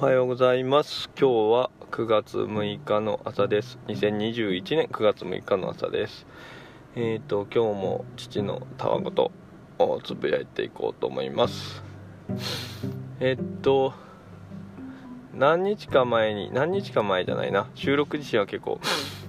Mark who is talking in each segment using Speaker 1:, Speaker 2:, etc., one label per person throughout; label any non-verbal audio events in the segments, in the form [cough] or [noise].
Speaker 1: おはようございます。今日は9月6日の朝です。2021年9月6日の朝です。えっ、ー、と今日も父のたわごとをつぶやいていこうと思います。えっ、と何日か前に何日か前じゃないな。収録自身は結構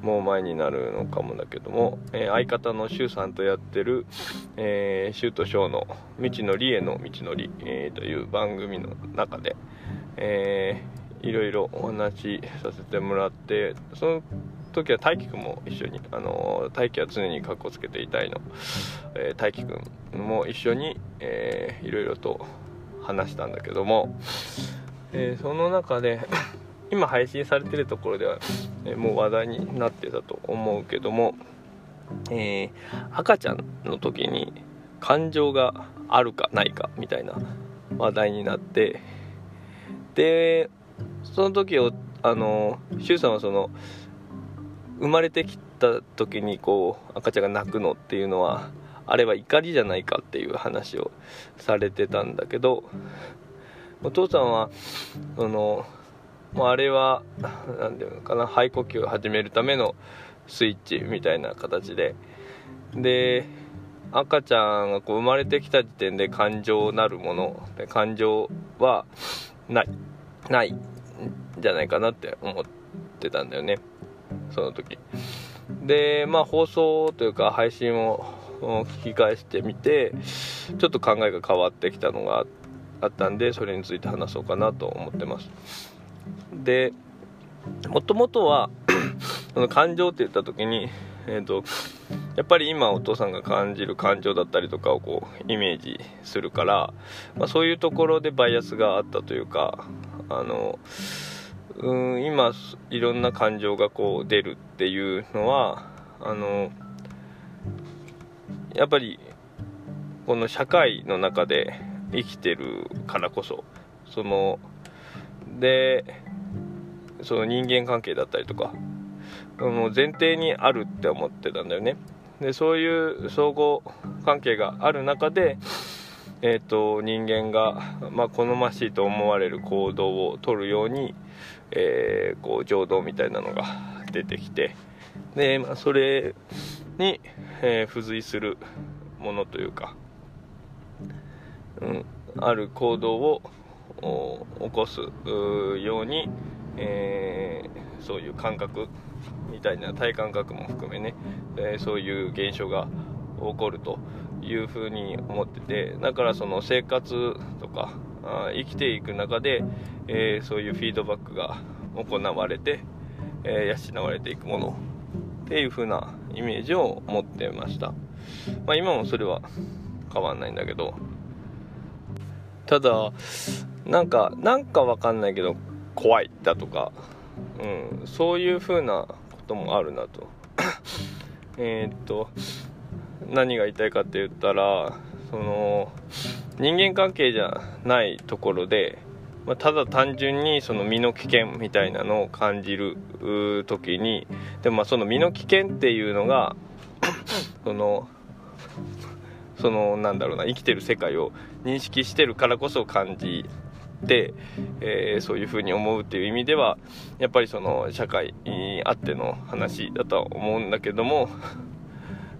Speaker 1: もう前になるのかもだけども、えー、相方の周さんとやってる、えー、シュートショーの「道のりへの道のり」えー、という番組の中で、えー、いろいろお話しさせてもらってその時は大輝くんも一緒に、あの大輝は常にかっこつけていたいの、えー、大輝くんも一緒に、えー、いろいろと話したんだけども、えー、その中で今配信されてるところでは、えもう話題になってたと思うけども、えー、赤ちゃんの時に感情があるかないかみたいな話題になってでその時をあの周さんはその生まれてきた時にこう赤ちゃんが泣くのっていうのはあれは怒りじゃないかっていう話をされてたんだけどお父さんはそのもうあれは何ていうのかな肺呼吸を始めるためのスイッチみたいな形でで赤ちゃんがこう生まれてきた時点で感情なるもので感情はないないんじゃないかなって思ってたんだよね。その時。でまあ放送というか配信を聞き返してみてちょっと考えが変わってきたのがあったんでそれについて話そうかなと思ってます。でもともとは [clears throat] その感情って言った時に、えーと、やっぱり今お父さんが感じる感情だったりとかをこうイメージするから、まあ、そういうところでバイアスがあったというかあのうん今いろんな感情がこう出るっていうのはあのやっぱりこの社会の中で生きてるからこそそのでその人間関係だったりとかもう前提にあるって思ってたんだよね。でそういう相互関係がある中で、えーと、人間が、まあ、好ましいと思われる行動をとるように、えー、こう情動みたいなのが出てきてで、まあ、それに、えー、付随するものというか、うん、ある行動を起こすように、えー、そういう感覚みたいな体感覚も含めね、え、そういう現象が起こるというふうに思ってて。だからその生活とかあ生きていく中で、えー、そういうフィードバックが行われて、え養われていくものっていう風なイメージを持ってました、まあ、今もそれは変わんないんだけど。ただなんかなんかわかんないけど怖いだとか、うん、そういう風なこともあるなと。[coughs] えっと何が言いたいかって言ったらその人間関係じゃないところで、まあ、ただ単純にその身の危険みたいなのを感じる時にでもまあその身の危険っていうのが [coughs] そのそのなんだろうな生きてる世界を認識してるからこそ感じて、えー、そういうふうに思うっていう意味ではやっぱりその社会あっての話だとは思うんだけども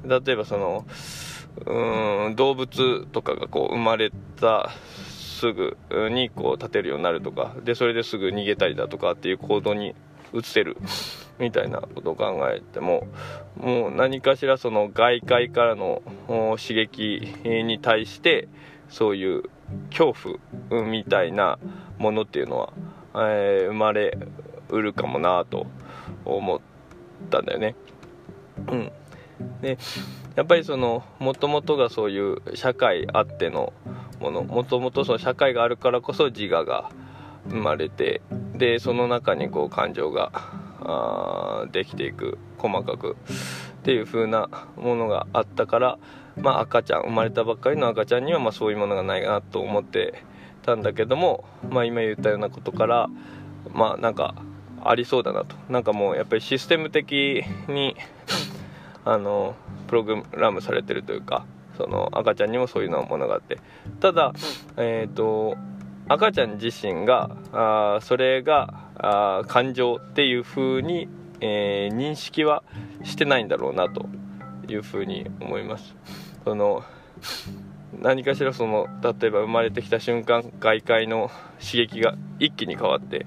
Speaker 1: 例えばそのうん動物とかがこう生まれたすぐにこう立てるようになるとかでそれですぐ逃げたりだとかっていう行動に移せるみたいなことを考えてももう何かしらその外界からの刺激に対してそういう恐怖みたいなものっていうのは、えー、生まれうるかもなと思ったんだよね。うん、でやっぱりそのもともとがそういう社会あってのものもともとその社会があるからこそ自我が生まれてでその中にこう感情があできていく細かくっていう風なものがあったからまあ、赤ちゃん生まれたばっかりの赤ちゃんにはまあそういうものがないなと思ってたんだけども、まあ、今言ったようなことからまあなんかありそうだなと。なんかもうやっぱりシステム的に [laughs] あのプログラムされてるというかその赤ちゃんにもそういうのものがあって。ただ、えーと、赤ちゃん自身があそれがあ感情っていう風に、えー、認識はしてないんだろうなという風に思いますその何かしらその例えば生まれてきた瞬間外界の刺激が一気に変わって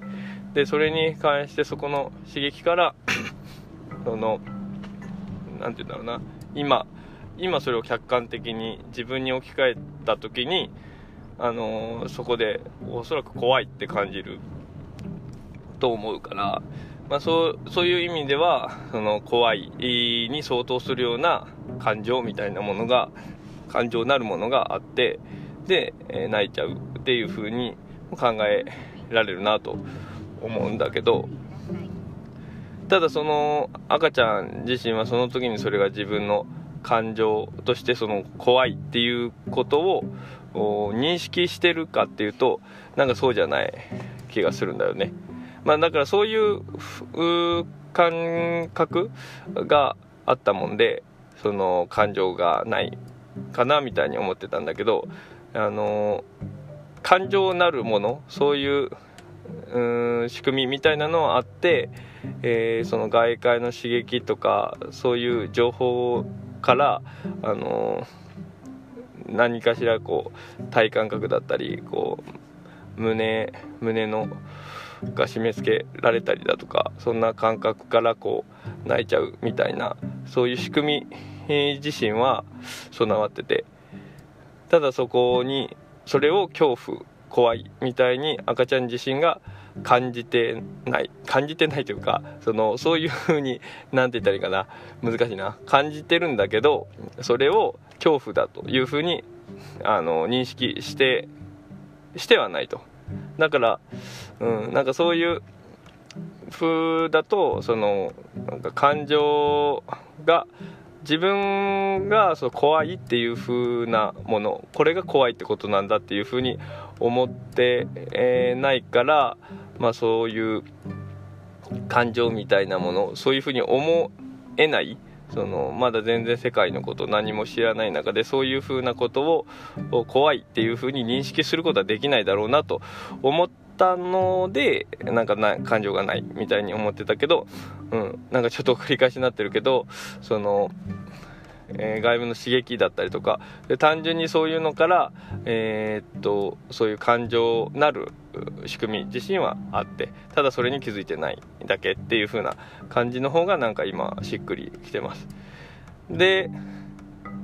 Speaker 1: でそれに関してそこの刺激からその何て言うんだろうな今今それを客観的に自分に置き換えた時にあのー、そこでおそらく怖いって感じると思うから、まあ、そうそういう意味ではその怖いに相当するような感情みたいなものが感情なるものがあってで、えー、泣いちゃうっていう風に考えられるなと思うんだけどただその赤ちゃん自身はその時にそれが自分の感情としてその怖いっていうことを認識してるかっていうとなんかそうじゃない気がするんだよね。まあ、だからそういう感覚があったもんでその感情がないかなみたいに思ってたんだけどあの感情なるものそういううん仕組みみたいなのはあって、えー、その外界の刺激とかそういう情報からあの何かしらこう体感覚だったりこう胸胸のが締め付けられたりだとかそんな感覚からこう泣いちゃうみたいなそういう仕組み自身は備わっててただそこにそれを恐怖怖いみたいに赤ちゃん自身が感じてない感じてないというかそのそういう風に何て言ったらいいかな。難しいな。感じてるんだけどそれを恐怖だという風にあに認識してしてはないと。だから、うん、なんかそういう風だとそのなんか感情が自分がその怖いっていう風なものこれが怖いってことなんだっていう風に思って、えー、ないからまあ、そういう感情みたいなものそういうふうに思えないそのまだ全然世界のこと何も知らない中でそういうふうなことを怖いっていうふうに認識することはできないだろうなと思ってたのでなんかな感情がないみたいに思ってたけど、うん、なんかちょっと繰り返しになってるけどそのえー、外部の刺激だったりとかで単純にそういうのから、えー、っとそういう感情なる仕組み自身はあってただそれに気づいてないだけっていう風な感じの方がなんか今しっくりきてます。で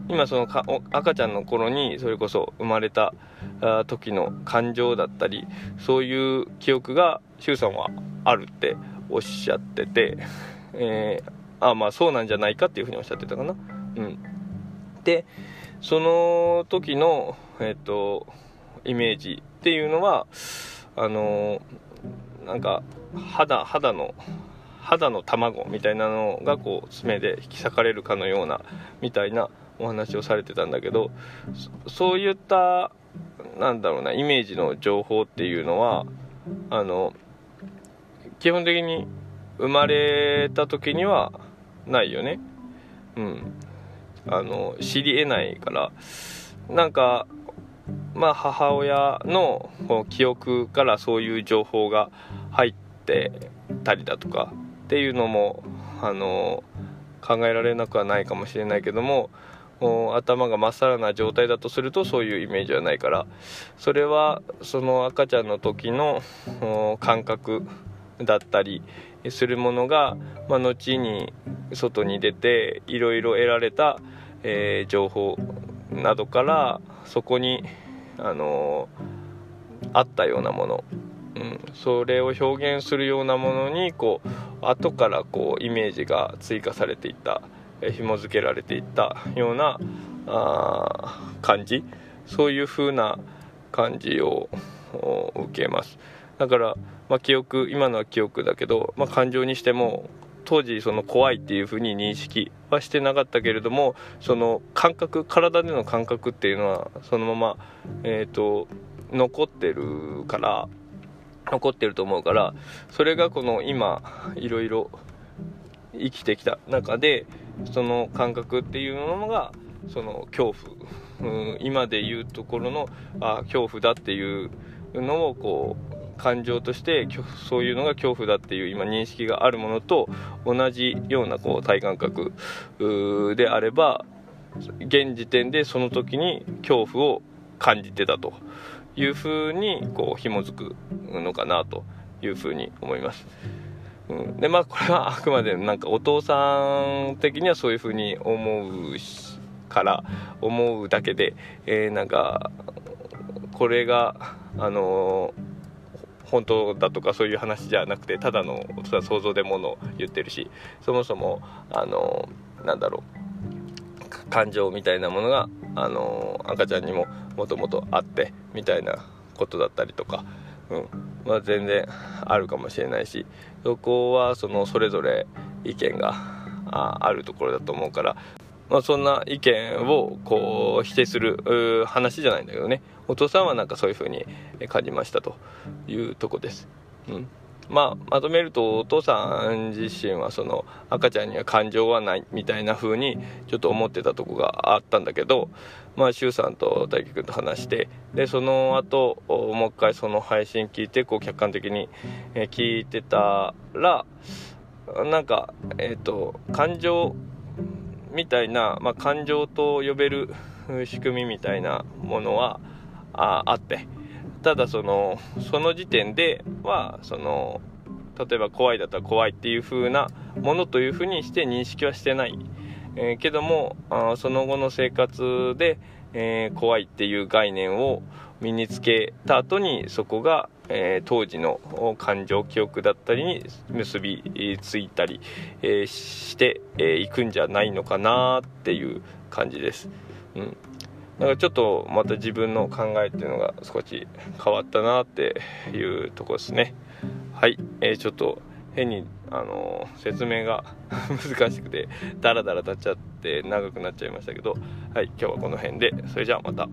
Speaker 1: 今そのか赤ちゃんの頃にそれこそ生まれた時の感情だったりそういう記憶が周さんはあるっておっしゃってて、えー、あまあそうなんじゃないかっていうふうにおっしゃってたかな。うん、でその時の、えっと、イメージっていうのはあのなんか肌肌の肌の卵みたいなのがこう爪で引き裂かれるかのようなみたいなお話をされてたんだけどそういったなんだろうなイメージの情報っていうのはあの基本的に生まれた時にはないよね。うん。あの知りえないから。なんかまあ母親のこの記憶からそういう情報が入ってたりだとかっていうのもあの考えられなくはないかもしれないけども頭がまっさらな状態だとするとそういうイメージはないから。それはその赤ちゃんの時の感覚だったりするものが、まあ、後に外に出ていろいろ得られた、えー、情報などからそこに、あのー、あったようなもの、うん、それを表現するようなものにこう後からこうイメージが追加されていった、えー、紐付けられていったようなあ感じ。そういう風な感じを受けます。だから、まあ、記憶今のは記憶だけど、まあ、感情にしても当時その怖いっていうふうに認識はしてなかったけれどもその感覚体での感覚っていうのはそのまま、えーと、残ってるから残ってると思うからそれがこの今いろいろ生きてきた中でその感覚っていうのがその恐怖、うん、今でいうところのあ恐怖だっていうのをこう感情としてそういうのが恐怖だっていう今認識があるものと同じようなこう体感覚であれば現時点でその時に恐怖を感じてたというふうにこう紐づくのかなというふうに思います。でまあこれはあくまでなんかお父さん的にはそういうふうに思うから思うだけで、えー、なんかこれがあのー、本当だとかそういう話じゃなくてただの想像でものを言ってるしそもそもあの、なんだろう感情みたいなものが、あの赤ちゃんにももともとあってみたいなことだったりとか、うん。まあ、全然あるかもしれないしそこはそのそれぞれ意見があるところだと思うから、まあ、そんな意見をこう否定する話じゃないんだけどね。お父さんはなんかそういうふうに感じましたというとこです。うん。まあ、まとめるとお父さん自身はその赤ちゃんには感情はないみたいな風にちょっと思ってたとこがあったんだけどまあ周さんと大輝くんと話してでその後もう一回その配信聞いてこう客観的に聞いてたらなんかえっ、ー、と感情みたいな、まあ、感情と呼べる仕組みみたいなものはああって。ただそのその時点ではその例えば怖いだったら怖いっていう風なものというふうにして認識はしてない、えー、けどもあその後の生活で、えー、怖いっていう概念を身につけた後にそこが、えー、当時の感情記憶だったりに結びついたり、えしてい、えくんじゃないのかなっていう感じです。うんなんかちょっとまた自分の考えっていうのが少し変わったなっていうとこですね。はい、えー、ちょっと変に、あの、説明が [laughs] 難しくてダラダラ立っちゃって長くなっちゃいましたけど。はい。今日はこの辺で。それじゃあまた。